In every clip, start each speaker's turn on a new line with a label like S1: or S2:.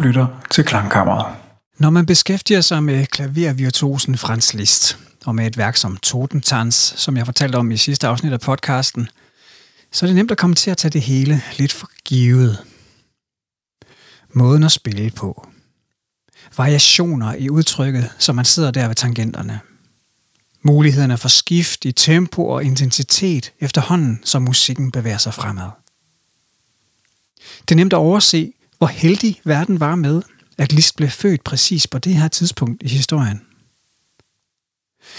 S1: Du lytter til Klangkammeret.
S2: Når man beskæftiger sig med klavervirtuosen Franz Liszt, og med et værk som Totentanz, som jeg fortalte om i sidste afsnit af podcasten, så er det nemt at komme til at tage det hele lidt for givet. Måden at spille på. Variationer i udtrykket, så man sidder der ved tangenterne. Mulighederne for skift i tempo og intensitet efterhånden, som musikken bevæger sig fremad. Det er nemt at overse, hvor heldig verden var med, at Liszt blev født præcis på det her tidspunkt i historien.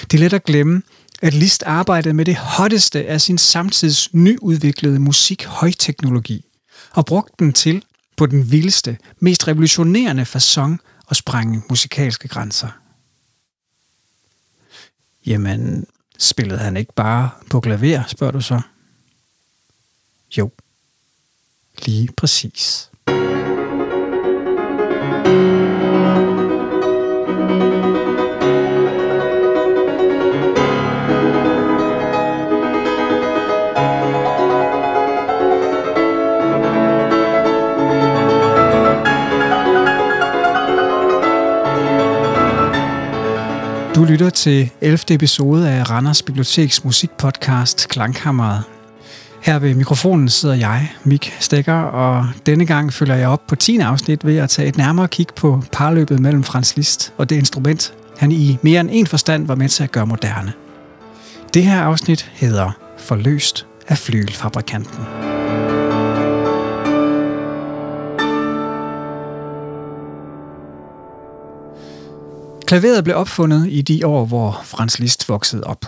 S2: Det er let at glemme, at Liszt arbejdede med det hotteste af sin samtids nyudviklede musik-højteknologi og brugte den til på den vildeste, mest revolutionerende façon at sprænge musikalske grænser. Jamen, spillede han ikke bare på klaver, spørger du så? Jo, lige præcis. Du lytter til 11. episode af Randers Biblioteks musikpodcast Klangkammeret. Her ved mikrofonen sidder jeg, Mik Stikker, og denne gang følger jeg op på 10. afsnit ved at tage et nærmere kig på parløbet mellem Franz Liszt og det instrument, han i mere end en forstand var med til at gøre moderne. Det her afsnit hedder Forløst af flygelfabrikanten. Klaveret blev opfundet i de år, hvor Franz Liszt voksede op.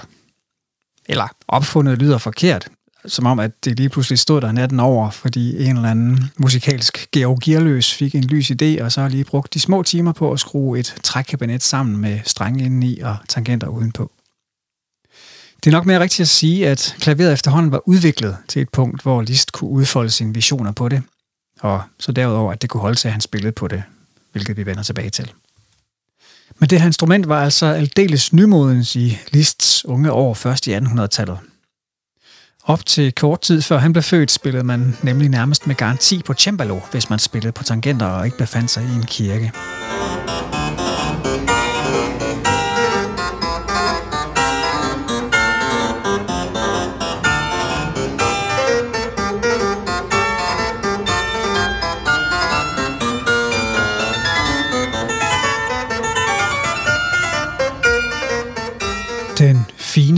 S2: Eller opfundet lyder forkert, som om at det lige pludselig stod der natten over, fordi en eller anden musikalsk Georg Gearløs fik en lys idé, og så har lige brugt de små timer på at skrue et trækkabinet sammen med strenge indeni og tangenter udenpå. Det er nok mere rigtigt at sige, at klaveret efterhånden var udviklet til et punkt, hvor Liszt kunne udfolde sine visioner på det, og så derudover, at det kunne holde sig, at han spillede på det, hvilket vi vender tilbage til. Men det her instrument var altså aldeles nymodens i Liszt's unge år først i 1800-tallet. Op til kort tid før han blev født, spillede man nemlig nærmest med garanti på cembalo, hvis man spillede på tangenter og ikke befandt sig i en kirke.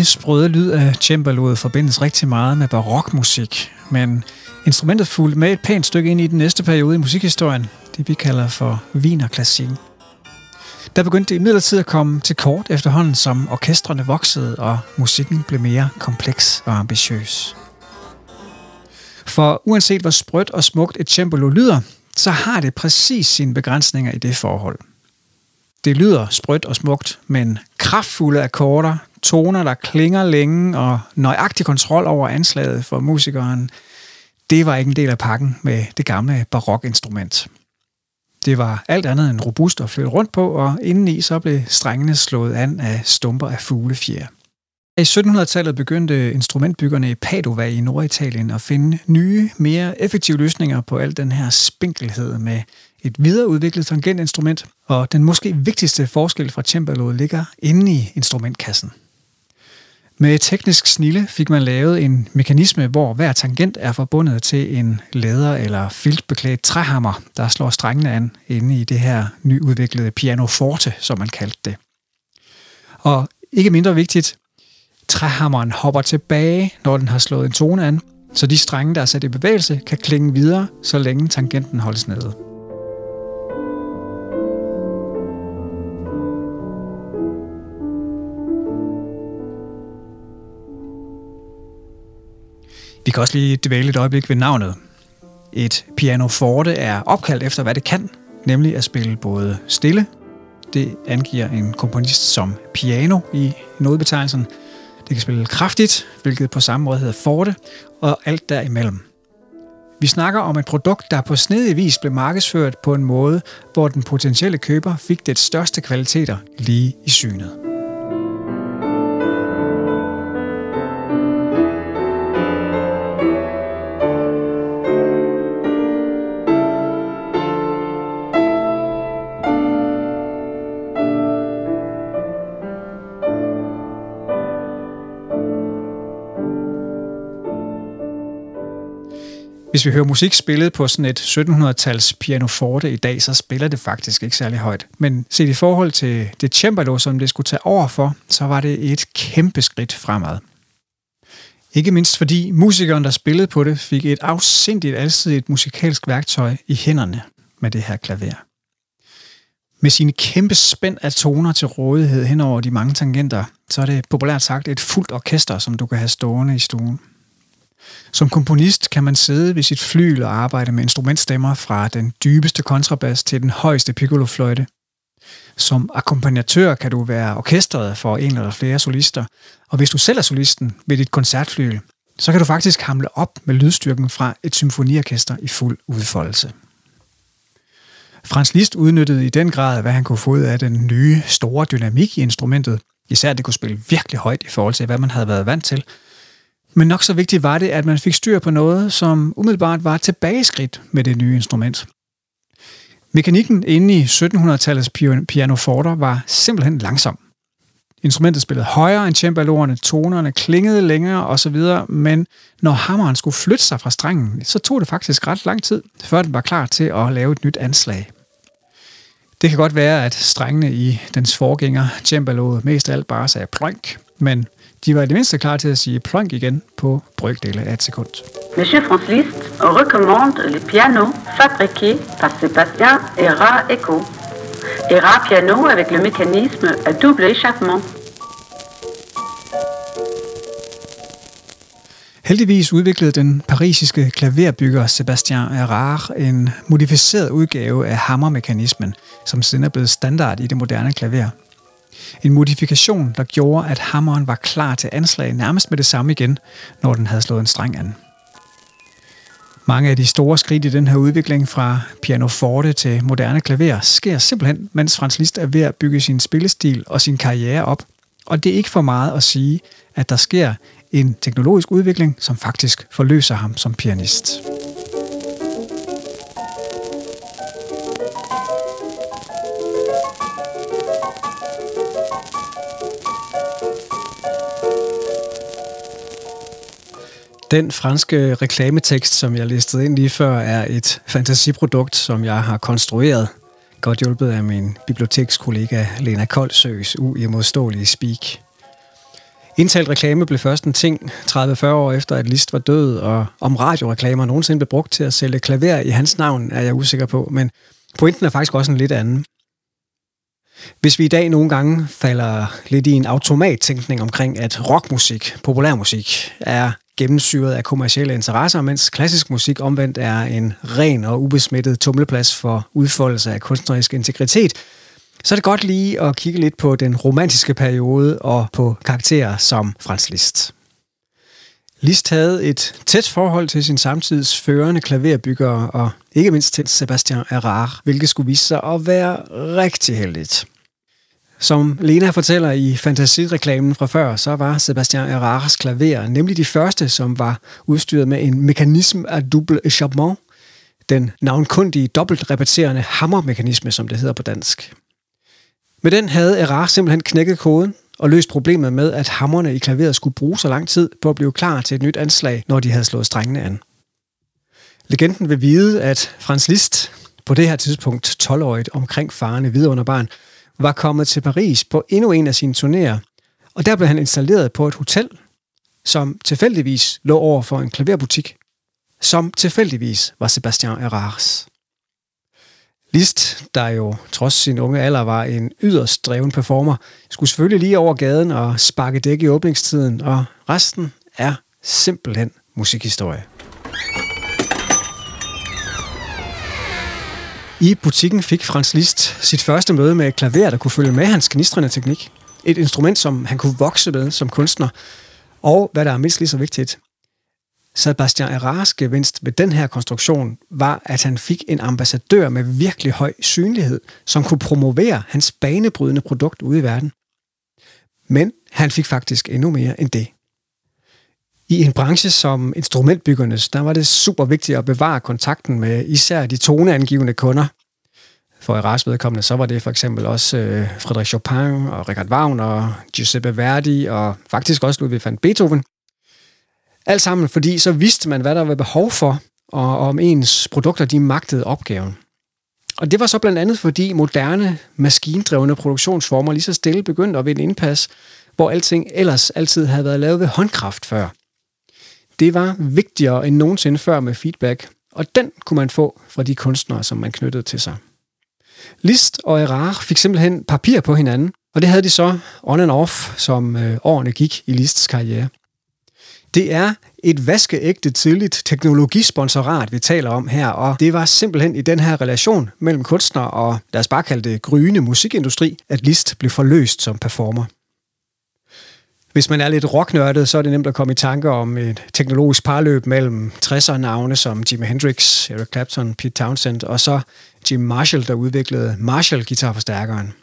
S2: Sprøde lyd af cembaloet forbindes rigtig meget med barokmusik, men instrumentet fulgte med et pænt stykke ind i den næste periode i musikhistorien, det vi kalder for Wienerklassik. Der begyndte det imidlertid at komme til kort efterhånden, som orkestrene voksede, og musikken blev mere kompleks og ambitiøs. For uanset hvor sprødt og smukt et cembalo lyder, så har det præcis sine begrænsninger i det forhold. Det lyder sprødt og smukt, men kraftfulde akkorder, toner, der klinger længe, og nøjagtig kontrol over anslaget for musikeren, det var ikke en del af pakken med det gamle barokinstrument. Det var alt andet end robust at flytte rundt på, og indeni så blev strengene slået an af stumper af fuglefjer. I 1700-tallet begyndte instrumentbyggerne i Padova i Norditalien at finde nye, mere effektive løsninger på al den her spinkelhed med et videreudviklet tangentinstrument, og den måske vigtigste forskel fra cembaloet ligger inde i instrumentkassen. Med teknisk snille fik man lavet en mekanisme, hvor hver tangent er forbundet til en læder- eller filtbeklædt træhammer, der slår strengene an inde i det her nyudviklede pianoforte, som man kaldte det. Og ikke mindre vigtigt, træhammeren hopper tilbage, når den har slået en tone an, så de strenge, der er sat i bevægelse, kan klinge videre, så længe tangenten holdes nede. Vi kan også lige dvæle et øjeblik ved navnet. Et pianoforte er opkaldt efter, hvad det kan, nemlig at spille både stille, det angiver en komponist som piano i nodebetegnelsen. Det kan spille kraftigt, hvilket på samme måde hedder forte, og alt derimellem. Vi snakker om et produkt, der på snedig vis blev markedsført på en måde, hvor den potentielle køber fik det største kvaliteter lige i synet. Hvis vi hører musik spillet på sådan et 1700-tals pianoforte i dag, så spiller det faktisk ikke særlig højt. Men set i forhold til det cembalo, som det skulle tage over for, så var det et kæmpe skridt fremad. Ikke mindst fordi musikeren, der spillede på det, fik et afsindigt alsidigt musikalsk værktøj i hænderne med det her klaver. Med sine kæmpe spænd af toner til rådighed hen over de mange tangenter, så er det populært sagt et fuldt orkester, som du kan have stående i stuen. Som komponist kan man sidde ved sit flyl og arbejde med instrumentstemmer fra den dybeste kontrabas til den højeste piccolofløjte. Som akkompagnatør kan du være orkestret for en eller flere solister, og hvis du selv er solisten ved dit koncertflyl, så kan du faktisk hamle op med lydstyrken fra et symfoniorkester i fuld udfoldelse. Frans Liszt udnyttede i den grad, hvad han kunne få ud af den nye store dynamik i instrumentet. Især at det kunne spille virkelig højt i forhold til, hvad man havde været vant til. Men nok så vigtigt var det, at man fik styr på noget, som umiddelbart var tilbageskridt med det nye instrument. Mekanikken inde i 1700-tallets pianoforter var simpelthen langsom. Instrumentet spillede højere end cembaloerne, tonerne klingede længere osv., men når hammeren skulle flytte sig fra strengen, så tog det faktisk ret lang tid, før den var klar til at lave et nyt anslag. Det kan godt være, at strengene i dens forgænger, cembaloet, mest af alt bare sagde plønk, men de var i det mindste klar til at sige plonk igen på brygdele af et sekund.
S1: Monsieur Franz Liszt recommande le piano fabriqué par Sébastien Era Eco. Era piano avec le mécanisme à double échappement.
S2: Heldigvis udviklede den parisiske klaverbygger Sébastien Erard en modificeret udgave af hammermekanismen, som siden er blevet standard i det moderne klaver. En modifikation, der gjorde, at hammeren var klar til anslag nærmest med det samme igen, når den havde slået en streng an. Mange af de store skridt i den her udvikling fra pianoforte til moderne klaver sker simpelthen, mens Frans Liszt er ved at bygge sin spillestil og sin karriere op. Og det er ikke for meget at sige, at der sker en teknologisk udvikling, som faktisk forløser ham som pianist. Den franske reklametekst, som jeg listede ind lige før, er et fantasiprodukt, som jeg har konstrueret, godt hjulpet af min bibliotekskollega Lena Koldsøs uimodståelige speak. Indtalt reklame blev først en ting 30-40 år efter, at List var død, og om radioreklamer nogensinde blev brugt til at sælge klaver i hans navn, er jeg usikker på, men pointen er faktisk også en lidt anden. Hvis vi i dag nogle gange falder lidt i en automattænkning omkring, at rockmusik, populærmusik, er gennemsyret af kommersielle interesser, mens klassisk musik omvendt er en ren og ubesmittet tumleplads for udfoldelse af kunstnerisk integritet, så er det godt lige at kigge lidt på den romantiske periode og på karakterer som Franz Liszt. Liszt havde et tæt forhold til sin samtids førende klaverbyggere og ikke mindst til Sebastian Erard, hvilket skulle vise sig at være rigtig heldigt. Som Lena fortæller i fantasireklamen fra før, så var Sebastian Erards klaver nemlig de første, som var udstyret med en mekanisme af double échappement, den navnkundige dobbelt repeterende hammermekanisme, som det hedder på dansk. Med den havde Erard simpelthen knækket koden og løst problemet med, at hammerne i klaveret skulle bruge så lang tid på at blive klar til et nyt anslag, når de havde slået strengene an. Legenden vil vide, at Franz Liszt, på det her tidspunkt 12-årigt omkring farende vidunderbarn, var kommet til Paris på endnu en af sine turnéer, og der blev han installeret på et hotel, som tilfældigvis lå over for en klaverbutik, som tilfældigvis var Sebastian Erards. Liszt, der jo trods sin unge alder var en yderst dreven performer, skulle selvfølgelig lige over gaden og sparke dæk i åbningstiden, og resten er simpelthen musikhistorie. I butikken fik Frans Liszt sit første møde med et klaver, der kunne følge med hans gnistrende teknik. Et instrument, som han kunne vokse med som kunstner. Og, hvad der er mindst lige så vigtigt, Sebastian Erars gevinst med den her konstruktion var, at han fik en ambassadør med virkelig høj synlighed, som kunne promovere hans banebrydende produkt ude i verden. Men han fik faktisk endnu mere end det. I en branche som instrumentbyggernes, der var det super vigtigt at bevare kontakten med især de toneangivende kunder. For Eras vedkommende, så var det for eksempel også øh, Frederik Chopin og Richard Wagner Giuseppe Verdi og faktisk også Ludwig van Beethoven. Alt sammen, fordi så vidste man, hvad der var behov for, og om ens produkter de magtede opgaven. Og det var så blandt andet, fordi moderne, maskindrevne produktionsformer lige så stille begyndte at vinde indpas, hvor alting ellers altid havde været lavet ved håndkraft før. Det var vigtigere end nogensinde før med feedback, og den kunne man få fra de kunstnere, som man knyttede til sig. List og Erard fik simpelthen papir på hinanden, og det havde de så on and off, som øh, årene gik i Lists karriere. Det er et vaskeægte tidligt teknologisponsorat, vi taler om her, og det var simpelthen i den her relation mellem kunstner og, lad os bare kalde det, gryende musikindustri, at List blev forløst som performer. Hvis man er lidt rocknørdet, så er det nemt at komme i tanke om et teknologisk parløb mellem 60'er navne som Jimi Hendrix, Eric Clapton, Pete Townsend og så Jim Marshall, der udviklede Marshall-guitarforstærkeren.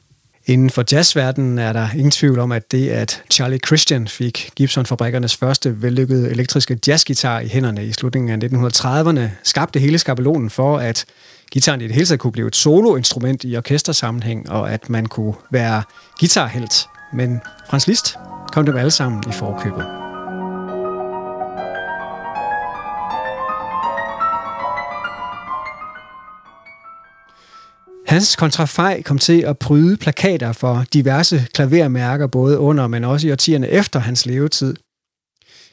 S2: Inden for jazzverdenen er der ingen tvivl om, at det, at Charlie Christian fik Gibson-fabrikkernes første vellykkede elektriske jazzgitar i hænderne i slutningen af 1930'erne, skabte hele skabelonen for, at gitaren i det hele taget kunne blive et soloinstrument i orkestersammenhæng, og at man kunne være guitarhelt. Men Frans Liszt kom dem alle sammen i forkøbet. Hans kontrafej kom til at bryde plakater for diverse klavermærker, både under, men også i årtierne efter hans levetid.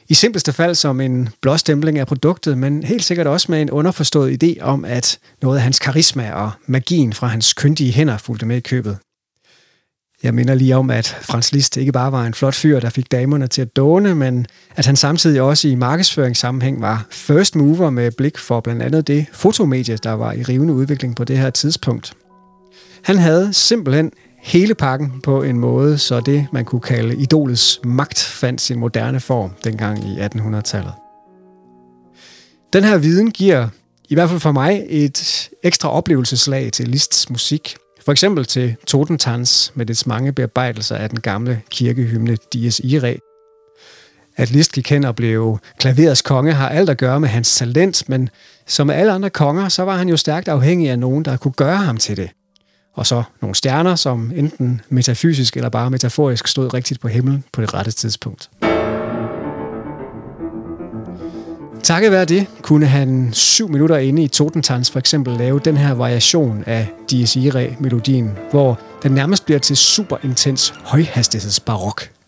S2: I simpleste fald som en blåstempling af produktet, men helt sikkert også med en underforstået idé om, at noget af hans karisma og magien fra hans kyndige hænder fulgte med i købet. Jeg minder lige om, at Frans Liszt ikke bare var en flot fyr, der fik damerne til at dåne, men at han samtidig også i markedsføringssammenhæng var first mover med blik for blandt andet det fotomedie, der var i rivende udvikling på det her tidspunkt. Han havde simpelthen hele pakken på en måde, så det, man kunne kalde idolets magt, fandt sin moderne form dengang i 1800-tallet. Den her viden giver i hvert fald for mig et ekstra oplevelseslag til Liszt's musik. For eksempel til Totentans med dets mange bearbejdelser af den gamle kirkehymne Dies Irae. At Liszt gik hen og blev klaverets konge har alt at gøre med hans talent, men som alle andre konger, så var han jo stærkt afhængig af nogen, der kunne gøre ham til det og så nogle stjerner, som enten metafysisk eller bare metaforisk stod rigtigt på himlen på det rette tidspunkt. Takket være det kunne han syv minutter inde i Totentans for eksempel lave den her variation af Dies Irae-melodien, hvor den nærmest bliver til super intens højhastighedsbarok.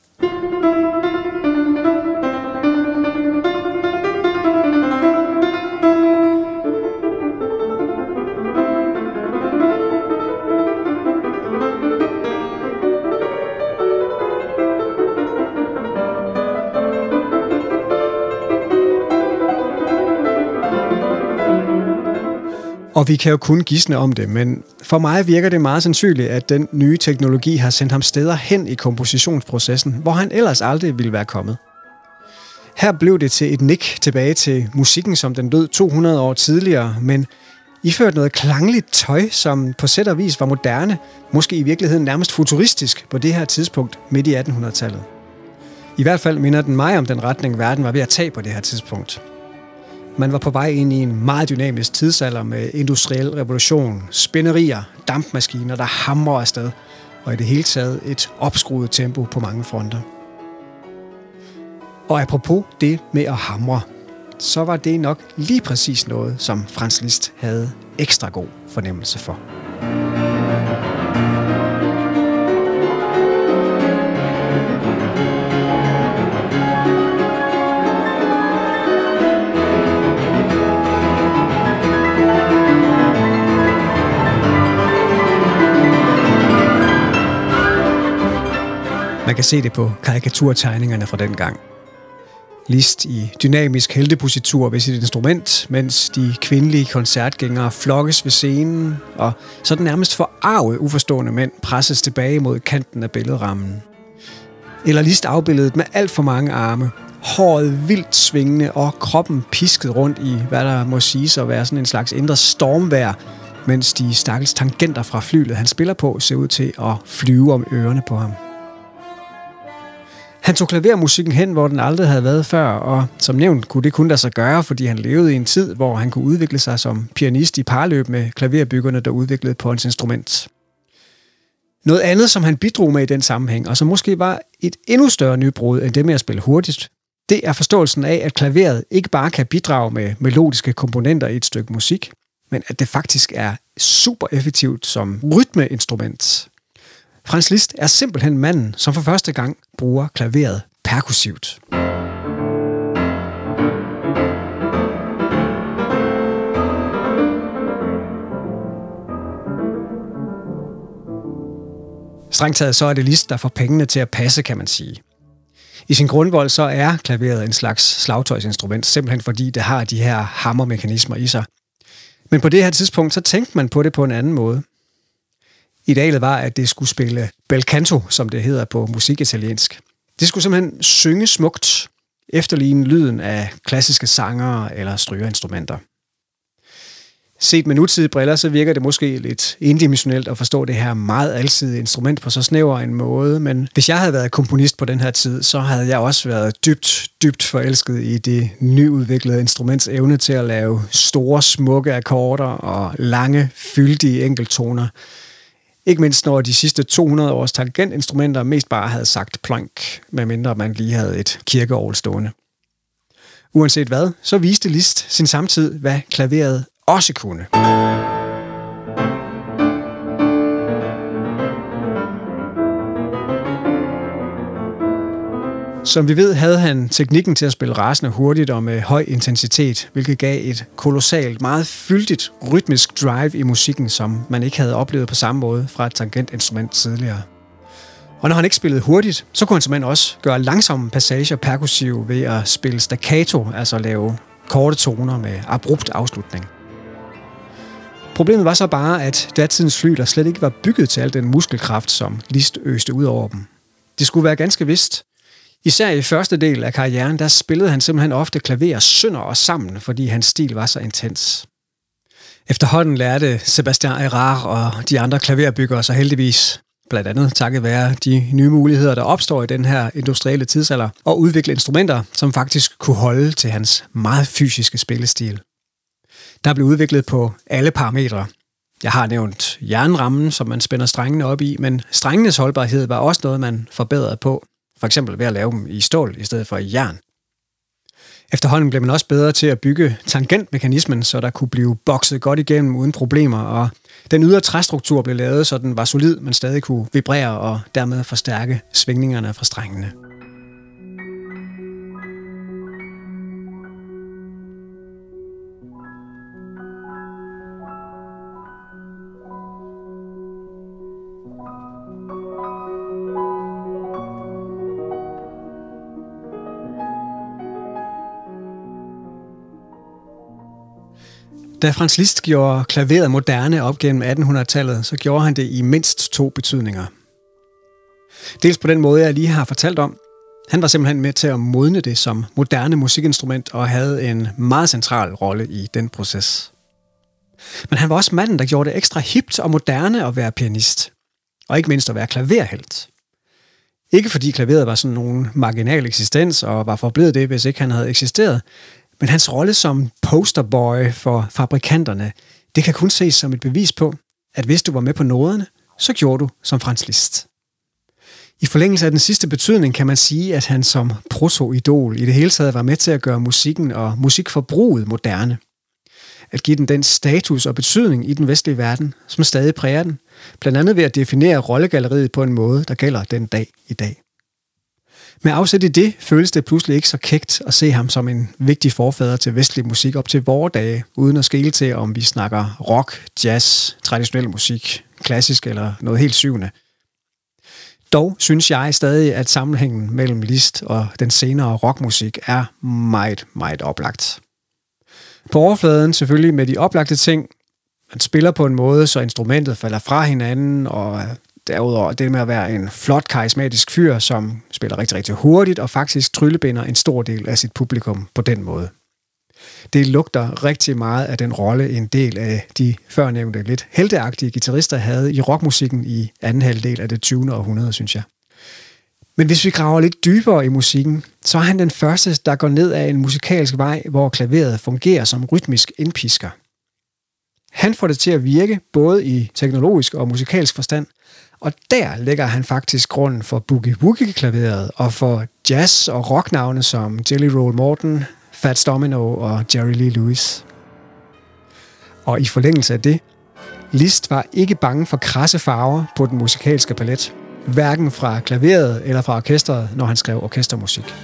S2: Og vi kan jo kun gisne om det, men for mig virker det meget sandsynligt, at den nye teknologi har sendt ham steder hen i kompositionsprocessen, hvor han ellers aldrig ville være kommet. Her blev det til et nik tilbage til musikken, som den lød 200 år tidligere, men iført noget klangligt tøj, som på sæt og vis var moderne, måske i virkeligheden nærmest futuristisk på det her tidspunkt midt i 1800-tallet. I hvert fald minder den mig om den retning, verden var ved at tage på det her tidspunkt. Man var på vej ind i en meget dynamisk tidsalder med industriel revolution, spænderier, dampmaskiner, der hamrer afsted, og i det hele taget et opskruet tempo på mange fronter. Og apropos det med at hamre, så var det nok lige præcis noget, som Frans Liszt havde ekstra god fornemmelse for. Man kan se det på karikaturtegningerne fra den gang. List i dynamisk heltepositur ved sit instrument, mens de kvindelige koncertgængere flokkes ved scenen, og så den nærmest forarvet uforstående mænd presses tilbage mod kanten af billedrammen. Eller List afbildet med alt for mange arme, håret vildt svingende og kroppen pisket rundt i, hvad der må siges at være sådan en slags indre stormvær, mens de stakkels tangenter fra flylet, han spiller på, ser ud til at flyve om ørerne på ham. Han tog klavermusikken hen, hvor den aldrig havde været før, og som nævnt kunne det kun lade sig gøre, fordi han levede i en tid, hvor han kunne udvikle sig som pianist i parløb med klaverbyggerne, der udviklede på hans instrument. Noget andet, som han bidrog med i den sammenhæng, og som måske var et endnu større nybrud end det med at spille hurtigt, det er forståelsen af, at klaveret ikke bare kan bidrage med melodiske komponenter i et stykke musik, men at det faktisk er super effektivt som rytmeinstrument. Frans Liszt er simpelthen manden, som for første gang bruger klaveret perkussivt. Strengt taget så er det Liszt, der får pengene til at passe, kan man sige. I sin grundvold så er klaveret en slags slagtøjsinstrument, simpelthen fordi det har de her hammermekanismer i sig. Men på det her tidspunkt, så tænkte man på det på en anden måde. Idealet var, at det skulle spille bel canto, som det hedder på musikitaliensk. Det skulle simpelthen synge smukt, efterligne lyden af klassiske sangere eller strygerinstrumenter. Set med nutidige briller, så virker det måske lidt indimensionelt at forstå det her meget alsidige instrument på så snæver en måde, men hvis jeg havde været komponist på den her tid, så havde jeg også været dybt, dybt forelsket i det nyudviklede instruments evne til at lave store, smukke akkorder og lange, fyldige enkeltoner. Ikke mindst når de sidste 200 års tangentinstrumenter mest bare havde sagt plank, medmindre man lige havde et kirkeovl stående. Uanset hvad, så viste Liszt sin samtid, hvad klaveret også kunne. Som vi ved, havde han teknikken til at spille rasende hurtigt og med høj intensitet, hvilket gav et kolossalt, meget fyldigt rytmisk drive i musikken, som man ikke havde oplevet på samme måde fra et tangentinstrument tidligere. Og når han ikke spillede hurtigt, så kunne han simpelthen også gøre langsomme passager perkussive ved at spille staccato, altså lave korte toner med abrupt afslutning. Problemet var så bare, at datidens fly der slet ikke var bygget til al den muskelkraft, som Liszt øste ud over dem. Det skulle være ganske vist. Især i første del af karrieren, der spillede han simpelthen ofte klaver sønder og sammen, fordi hans stil var så intens. Efterhånden lærte Sebastian Erard og de andre klaverbyggere så heldigvis, blandt andet takket være de nye muligheder, der opstår i den her industrielle tidsalder, og udvikle instrumenter, som faktisk kunne holde til hans meget fysiske spillestil der blev udviklet på alle parametre. Jeg har nævnt jernrammen, som man spænder strengene op i, men strengenes holdbarhed var også noget, man forbedrede på, for eksempel ved at lave dem i stål i stedet for i jern. Efterhånden blev man også bedre til at bygge tangentmekanismen, så der kunne blive bokset godt igennem uden problemer, og den ydre træstruktur blev lavet, så den var solid, men stadig kunne vibrere og dermed forstærke svingningerne fra strengene. Da Franz Liszt gjorde klaveret moderne op gennem 1800-tallet, så gjorde han det i mindst to betydninger. Dels på den måde, jeg lige har fortalt om. Han var simpelthen med til at modne det som moderne musikinstrument og havde en meget central rolle i den proces. Men han var også manden, der gjorde det ekstra hipt og moderne at være pianist. Og ikke mindst at være klaverhelt. Ikke fordi klaveret var sådan nogen marginal eksistens og var forblevet det, hvis ikke han havde eksisteret, men hans rolle som posterboy for fabrikanterne, det kan kun ses som et bevis på, at hvis du var med på noderne, så gjorde du som Frans Liszt. I forlængelse af den sidste betydning kan man sige, at han som proto-idol i det hele taget var med til at gøre musikken og musikforbruget moderne. At give den den status og betydning i den vestlige verden, som stadig præger den, blandt andet ved at definere rollegalleriet på en måde, der gælder den dag i dag. Med afsæt i det føles det pludselig ikke så kægt at se ham som en vigtig forfader til vestlig musik op til vore dage, uden at skille til, om vi snakker rock, jazz, traditionel musik, klassisk eller noget helt syvende. Dog synes jeg stadig, at sammenhængen mellem Liszt og den senere rockmusik er meget, meget oplagt. På overfladen selvfølgelig med de oplagte ting. Man spiller på en måde, så instrumentet falder fra hinanden, og derudover det med at være en flot, karismatisk fyr, som spiller rigtig, rigtig hurtigt og faktisk tryllebinder en stor del af sit publikum på den måde. Det lugter rigtig meget af den rolle, en del af de førnævnte lidt helteagtige guitarister havde i rockmusikken i anden halvdel af det 20. århundrede, synes jeg. Men hvis vi graver lidt dybere i musikken, så er han den første, der går ned ad en musikalsk vej, hvor klaveret fungerer som rytmisk indpisker. Han får det til at virke både i teknologisk og musikalsk forstand – og der lægger han faktisk grunden for boogie-woogie-klaveret og for jazz- og rocknavne som Jelly Roll Morton, Fats Domino og Jerry Lee Lewis. Og i forlængelse af det, Liszt var ikke bange for krasse farver på den musikalske palet, hverken fra klaveret eller fra orkestret, når han skrev orkestermusik.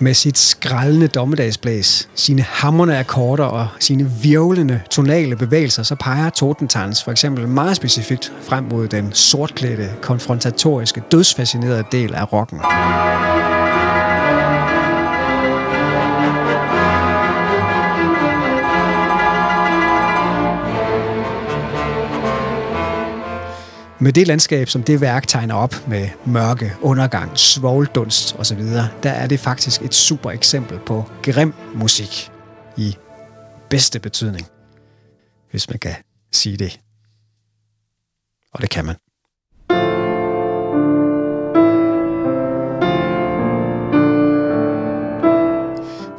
S2: Med sit skrællende dommedagsblæs, sine hammerne akkorder og sine virvlende tonale bevægelser, så peger Totentans for eksempel meget specifikt frem mod den sortklædte, konfrontatoriske, dødsfascinerede del af rocken. Med det landskab, som det værk tegner op med mørke, undergang, svogldunst osv., der er det faktisk et super eksempel på grim musik i bedste betydning, hvis man kan sige det. Og det kan man.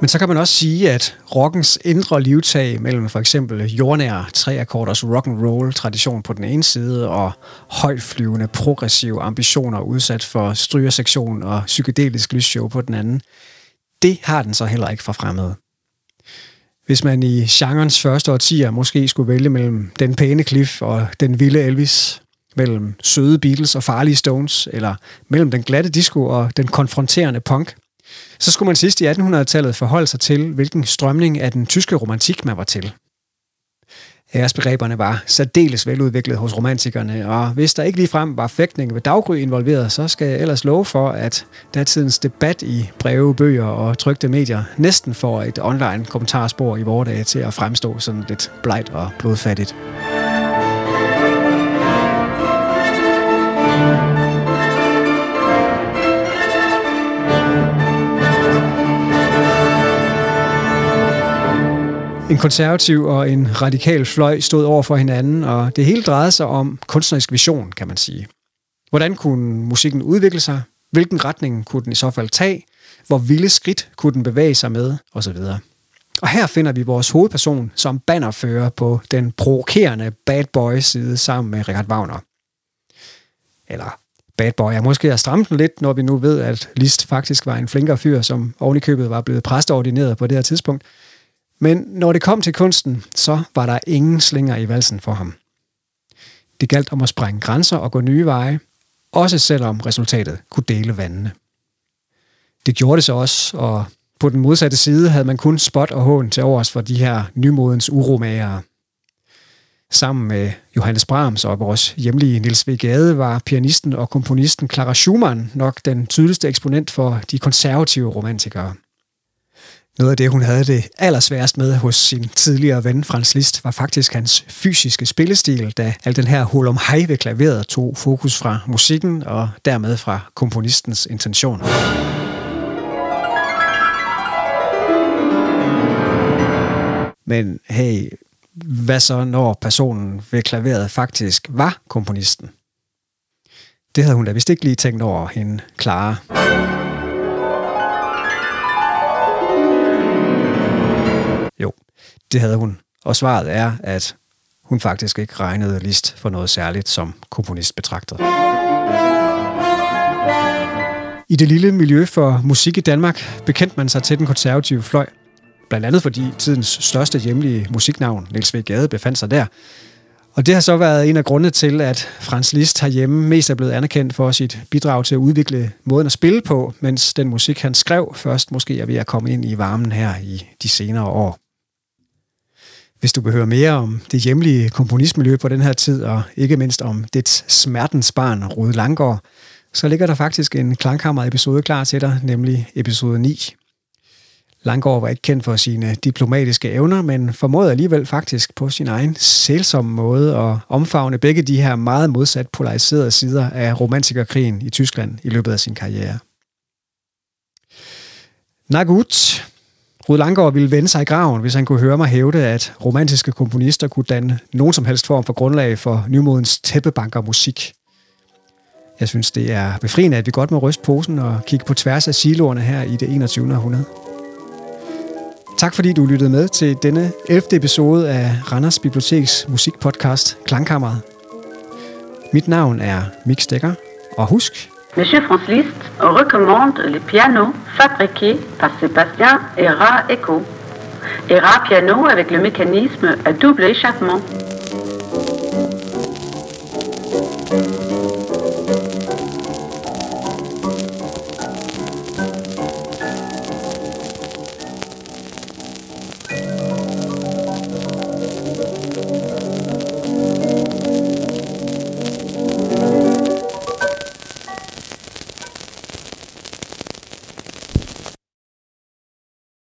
S2: Men så kan man også sige, at rockens indre livtag mellem for eksempel jordnær treakkorders rock and roll tradition på den ene side og højtflyvende progressive ambitioner udsat for strygersektion og psykedelisk lysshow på den anden, det har den så heller ikke fra fremmede. Hvis man i genrens første årtier måske skulle vælge mellem den pæne Cliff og den vilde Elvis, mellem søde Beatles og farlige Stones, eller mellem den glatte disco og den konfronterende punk, så skulle man sidst i 1800-tallet forholde sig til, hvilken strømning af den tyske romantik man var til. Æresbegreberne var særdeles veludviklet hos romantikerne, og hvis der ikke ligefrem var fægtning ved daggry involveret, så skal jeg ellers love for, at datidens debat i breve, bøger og trygte medier næsten får et online kommentarspor i vores dage til at fremstå sådan lidt blegt og blodfattigt. En konservativ og en radikal fløj stod over for hinanden, og det hele drejede sig om kunstnerisk vision, kan man sige. Hvordan kunne musikken udvikle sig? Hvilken retning kunne den i så fald tage? Hvor vilde skridt kunne den bevæge sig med? Og så videre. Og her finder vi vores hovedperson som bannerfører på den provokerende bad boy side sammen med Richard Wagner. Eller bad boy. Jeg måske har stramme den lidt, når vi nu ved, at List faktisk var en flinkere fyr, som ovenikøbet var blevet præsteordineret på det her tidspunkt. Men når det kom til kunsten, så var der ingen slinger i valsen for ham. Det galt om at sprænge grænser og gå nye veje, også selvom resultatet kunne dele vandene. Det gjorde det så også, og på den modsatte side havde man kun spot og hån til overs for de her nymodens uromagere. Sammen med Johannes Brahms og vores hjemlige Nils V. Gade var pianisten og komponisten Clara Schumann nok den tydeligste eksponent for de konservative romantikere – noget af det, hun havde det allersværest med hos sin tidligere ven Frans Liszt, var faktisk hans fysiske spillestil, da al den her hul om hej ved klaveret tog fokus fra musikken og dermed fra komponistens intention. Men hey, hvad så når personen ved klaveret faktisk var komponisten? Det havde hun da vist ikke lige tænkt over hende klare. Det havde hun. Og svaret er, at hun faktisk ikke regnede List for noget særligt som komponist betragtet. I det lille miljø for musik i Danmark bekendte man sig til den konservative fløj. Blandt andet fordi tidens største hjemlige musiknavn, Niels V. Gade, befandt sig der. Og det har så været en af grundene til, at Frans Liszt herhjemme mest er blevet anerkendt for sit bidrag til at udvikle måden at spille på, mens den musik, han skrev, først måske er ved at komme ind i varmen her i de senere år. Hvis du behøver mere om det hjemlige komponistmiljø på den her tid, og ikke mindst om dets smertens barn, Rude Langgaard, så ligger der faktisk en klangkammer-episode klar til dig, nemlig episode 9. Langgaard var ikke kendt for sine diplomatiske evner, men formåede alligevel faktisk på sin egen sælsomme måde at omfavne begge de her meget modsat polariserede sider af romantikerkrigen i Tyskland i løbet af sin karriere. Na gut, Rud Langgaard ville vende sig i graven, hvis han kunne høre mig hævde, at romantiske komponister kunne danne nogen som helst form for grundlag for nymodens tæppebanker musik. Jeg synes, det er befriende, at vi godt må ryste posen og kigge på tværs af siloerne her i det 21. århundrede. Tak fordi du lyttede med til denne 11. episode af Randers Biblioteks musikpodcast Klangkammeret. Mit navn er Mik Stegger, og husk,
S1: Monsieur Franz Liszt recommande les pianos fabriqués par Sébastien Era Eco. Era piano avec le mécanisme à double échappement.